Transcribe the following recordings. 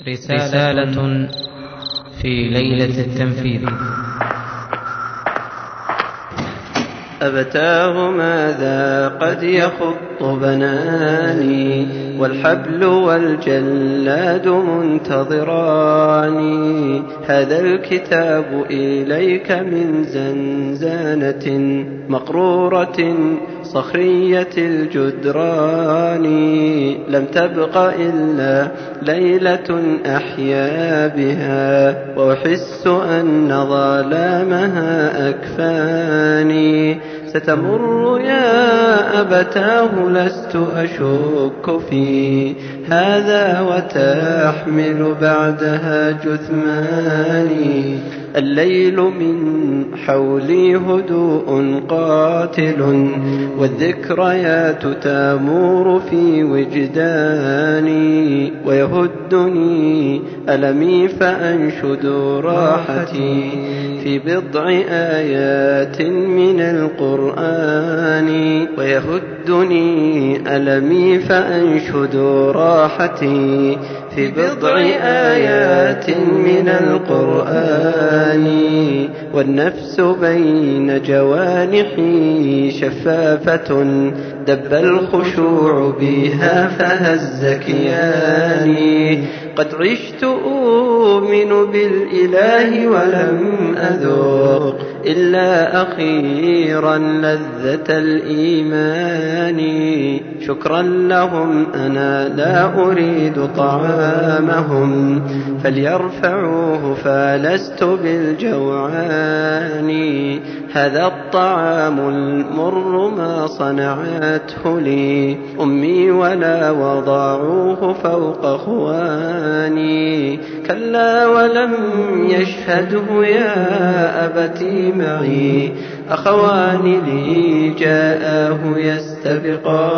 رسالة في ليلة التنفيذ. أبتاه ماذا قد يخط بناني والحبل والجلاد منتظراني. هذا الكتاب إليك من زنزانة مقرورة صخرية الجدران. لم تبق إلا ليلة أحيا بها وأحس أن ظلامها أكفاني. ستمر يا أبتاه لست أشك في هذا وتحمل بعدها جثماني. الليل من حولي هدوء قاتل والذكريات تامور في وجداني. ويهدني ألمي فأنشد راحتي. في بضع آيات من القرآن. ويهدني ألمي فأنشد راحتي. في بضع آيات من القرآن والنفس بين جوانحي شفافة دب الخشوع بها فهز كياني. قد عشت أؤمن بالإله ولم أذوق إلا أخيرا لذة الإيمان. شكرا لهم أنا لا أريد طعامهم فليرفعوه فلست بالجوعان. هذا الطعام المر ما صنعته لي أمي ولا وضعوه فوق خواني كلا ولم يشهده يا أبتي معي. أخوان لي جاءه يستبقاني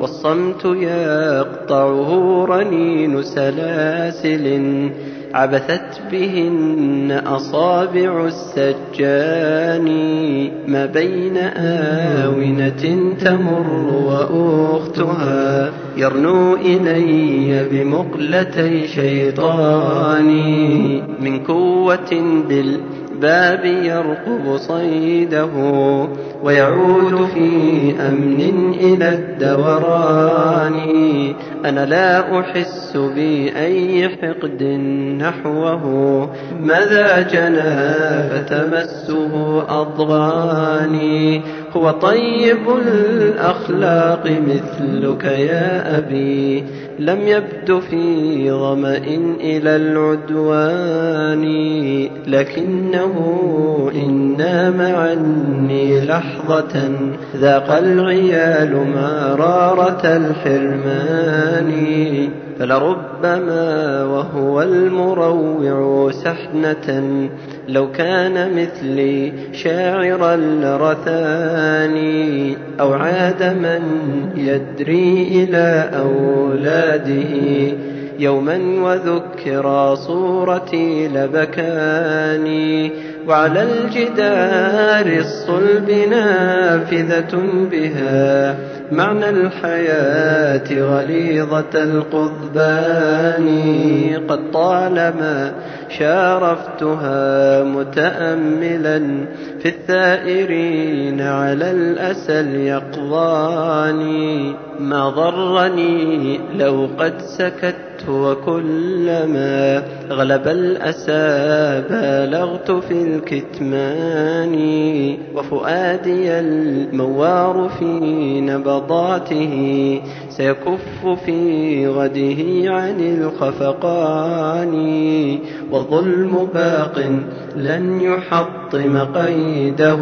والصمت يقطعه رنين سلاسل. عبثت بهن أصابع السجان ما بين آونة تمر وأختها يرنو إلي بمقلتي شيطاني من قوة بال الباب يرقب صيده ويعود في أمن إلى الدوران. أنا لا أحس بأي حقد نحوه ماذا جنى فتمسه أضغاني. هو طيب الأخلاق مثلك يا أبي. لم يبد في ظمأ إلى العدوان لكنه إن نام عني لحظة ذاق العيال مرارة الحرمان. فلربما وهو المروع سحنة. لو كان مثلي شاعرا لرثاني أو عاد من يدري إلى أولاده. يوما وذكرى صورتي لبكاني. وعلى الجدار الصلب نافذة بها. معنى الحياة غليظة القضبان قد طالما شارفتها متأملا في الثائرين على الأسى اليقظان ما ضرني لو قد سكت وكلما غلب الأسى بالغت في الكتمان وفؤادي الموار في نبضاته سيكف في غده عن الخفقان والظلم باق لن يحطم قيده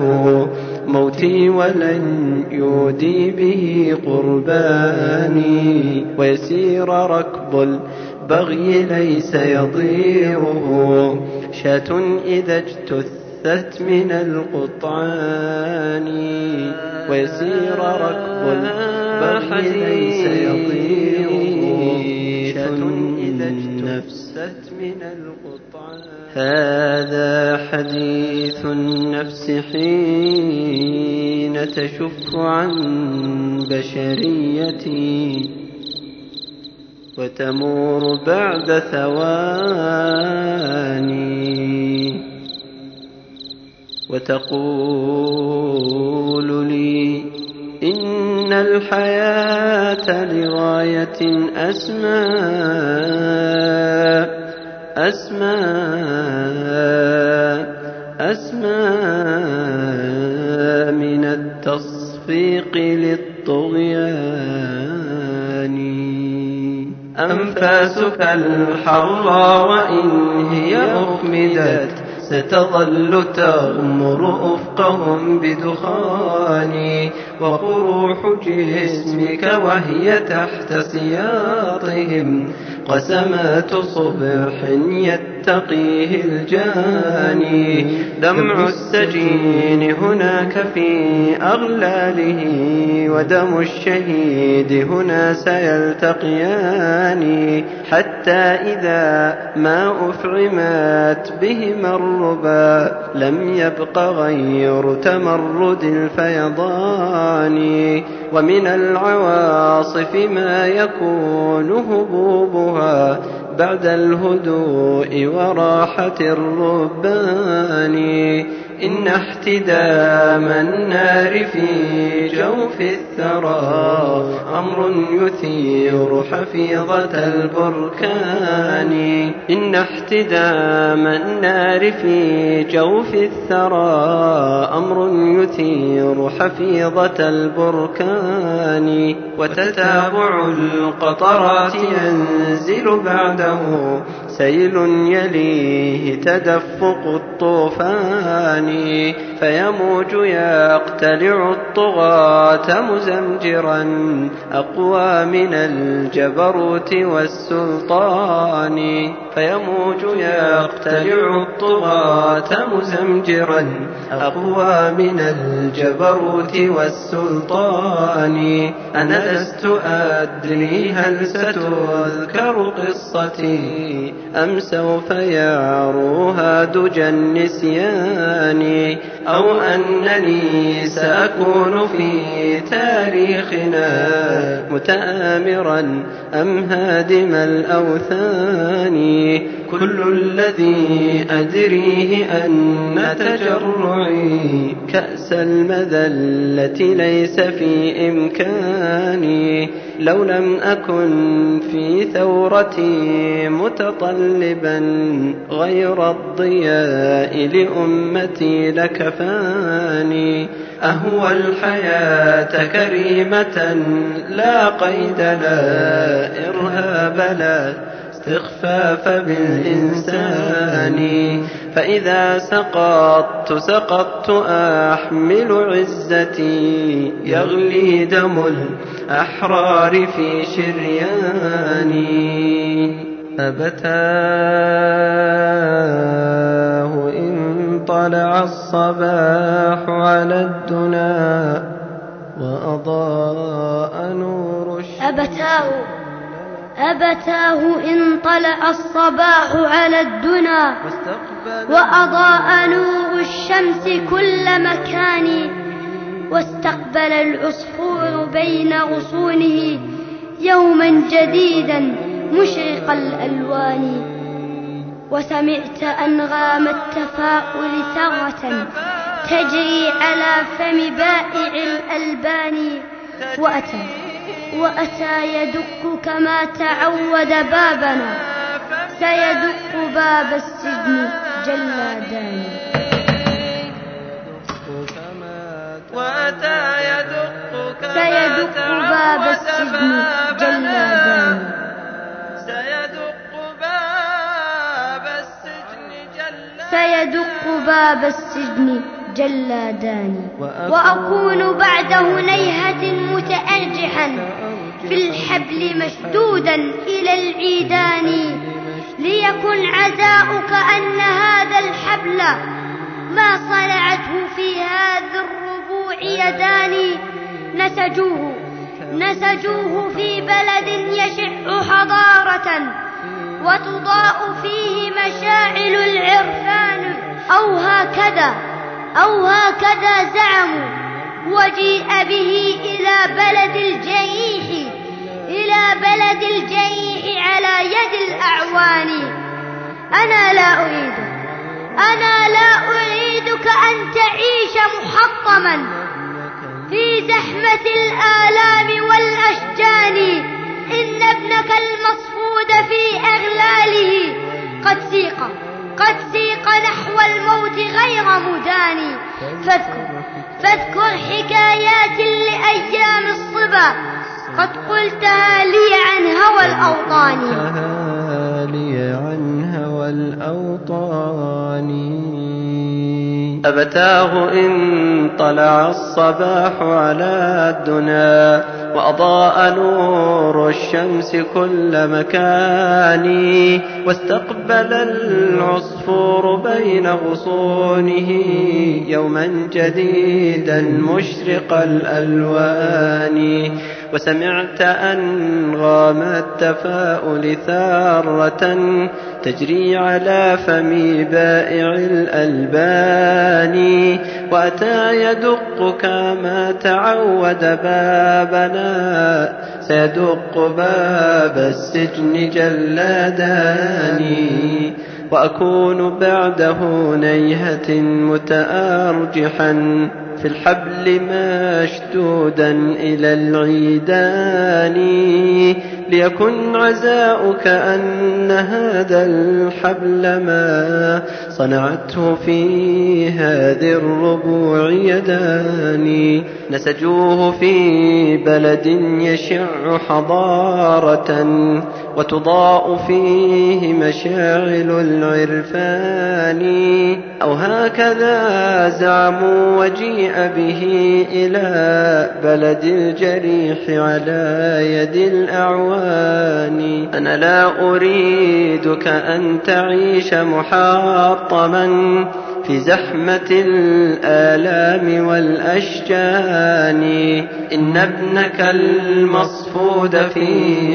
موتي ولن يودي به قرباني ويسير ركب البغي ليس يضيره شاة إذا اجتثت من القطعان ويسير ركب البغي يضيره شاة إذا اجتثت من القطعان هذا حديث النفس حين تشف عن بشريتي وتمور بعد ثواني وتقول لي إن الحياة لغاية أسمى أسمى أسمى من التصفيق للطغيان أنفاسك الحرى وإن هي أخمدت ستظل تغمر أفقهم بدخان وقروح جسمك وهي تحت سياطهم قسمات صبح يتقيه الجاني. دمع السجين. هناك في أغلاله ودم الشهيد هنا سيلتقيان. حتى إذا ما أفعمت بهما الربا لم يبق غير تمرد الفيضان ومن العواصف ما يكون هبوبها بعد الهدوء وراحة الربان إن احتدام النار في جوف الثرى أمر يثير حفيظة البركان. إن احتدام النار في جوف الثرى أمر يثير حفيظة البركان. وتتابع القطرات ينزل بعده سيل يليه تدفق الطوفان فيموج يقتلع الطغاة مزمجرا أقوى من الجبروت والسلطان فيموج يقتلع الطغاة مزمجرا أقوى من الجبروت والسلطان. أنا لست أدري هل ستذكر قصتي. أم سوف يعروها دجى النسيان أو أنني سأكون في تاريخنا متآمرا أم هادم الأوثان؟ كل الذي أدريه أن تجرعي كأس المذلة ليس في إمكاني. لو لم أكن في ثورتي متطلبا غير الضياء لأمتي لكفاني. أهوى الحياة كريمة لا قيد لا إرهاب لا. استخفاف بالإنسان. فإذا سقطت سقطت أحمل عزتي. يغلي دم الأحرار في شرياني. أبتاه إن طلع الصباح على الدنا وأضاء نور الشمس. أبتاه أبتاه إن طلع الصباح على الدنا وأضاء نور الشمس كل مكان واستقبل العصفور بين غصونه يوما جديدا مشرق الألوان. وسمعت أنغام التفاؤل ثغرة تجري على فم بائع الألبان. وأتى وأتى يدق كما تعود بابنا سيدق باب السجن جلادان وأتى يدق كما سيدق باب السجن جلادان سيدق باب السجن جلادان سيدق باب السجن جلادان. وأكون بعد هنيهة متأرجحا في الحبل مشدودا إلى العيدان. ليكن عزاؤك أن هذا الحبل ما صنعته في هذا الربوع يدان. نسجوه نسجوه في بلد يشع حضارة. وتضاء فيه مشاعل العرفان. أو هكذا. أو هكذا زعموا وجيء به إلى بلد الجيح إلى بلد الجيح على يد الأعوان. أنا لا أريدك أنا لا أريدك أن تعيش محطما في زحمة الآلام والأشجان. إن ابنك المصفود في أغلاله قد سيق قد فاذكر فاذكر حكايات لأيام الصبا. قد قلتها لي عن هوى الأوطان. لي عن هوى الأوطان أبتاه إن طلع الصباح على الدنا. وأضاء نور الشمس كل مكان واستقبل العصفور بين غصونه يوما جديدا مشرق الألوان. وسمعت أنغام التفاؤل ثارة تجري على فم بائع الألبان وأتى يدق كما تعود بابنا سيدق باب السجن جلادان وأكون بعده نيهة متأرجحا في الحبل مشدودا إلى العيدان ليكن عزاؤك أن هذا الحبل ما صنعته في هذه الربوع يدان نسجوه في بلد يشع حضارة وتضاء فيه مشاعل العرفان. أو هكذا زعموا وجيء به إلى بلد الجريح على يد الأعوان. أنا لا أريدك أن تعيش محطما في زحمة الآلام والأشجان. إن ابنك المصفود في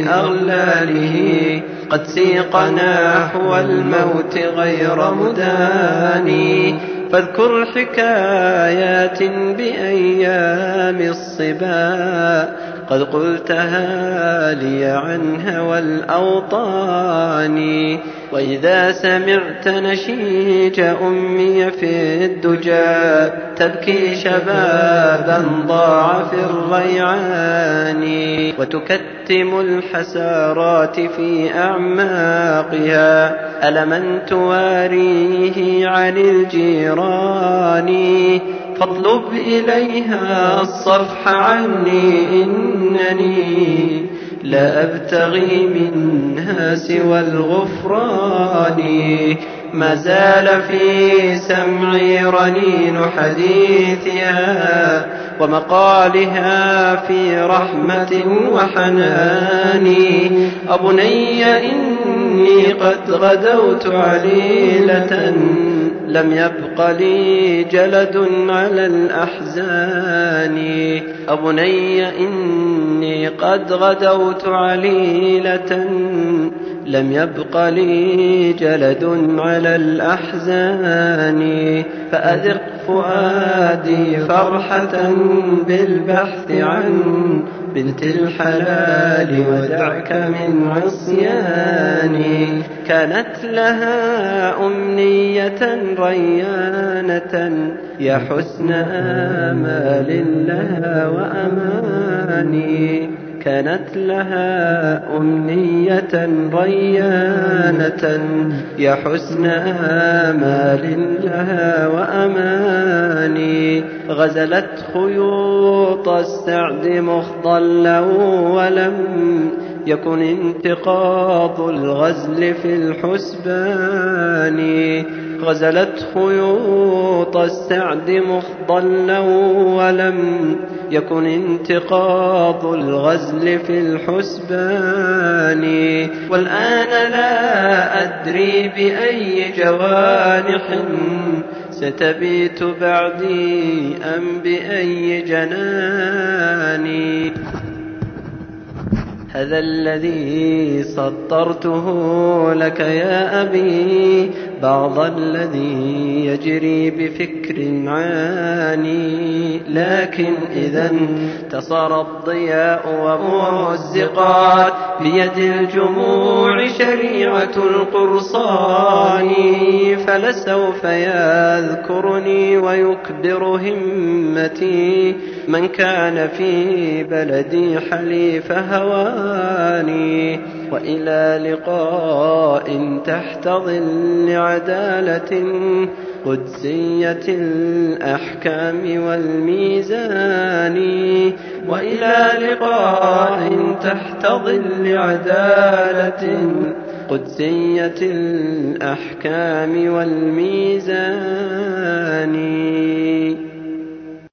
أغلاله قد سيق نحو الموت غير مداني فاذكر حكايات بأيام الصبا. قد قلتها لي عن هوى الأوطان وإذا سمعت نشيج أمي في الدجى تبكي شبابا ضاع في الريعان وتكتم الحسارات في أعماقها ألما تواريه عن الجيران فاطلب إليها الصفح عني إنني لا أبتغي منها سوى الغفران. ما زال في سمعي رنين حديثها ومقالها في رحمة وحنان. أبني إني قد غدوت عليلة لم يبق لي جلد على الأحزان. أبني إني قد غدوت عليلة. لم يبق لي جلد على الأحزان فأذق فؤادي فرحة بالبحث عن بنت الحلال ودعك من عصياني كانت لها أمنية ريانة يا حسن آمال لها وأماني. كانت لها أمنية ريانة يا حسن آمال لها وأماني. غزلت خيوط السعد مخضلا ولم يكن انتقاض الغزل في الحسبان. غزلت خيوط السعد مخضلا ولم يكن انتقاض الغزل في الحسبان. والآن لا أدري بأي جوانح ستبيت بعدي أم بأي جنان. هذا الذي سطرته لك يا أبي بعض الذي يجري بفكر عاني لكن إذا انتصر الضياء ومزقات بيد الجموع شريعة القرصان. فلسوف يذكرني ويكبر همتي. من كان في بلدي حليف هواني وإلى لقاء تحت ظل عدالة قدسية الأحكام والميزان وإلى لقاء تحت ظل عدالة قدسية الأحكام والميزان.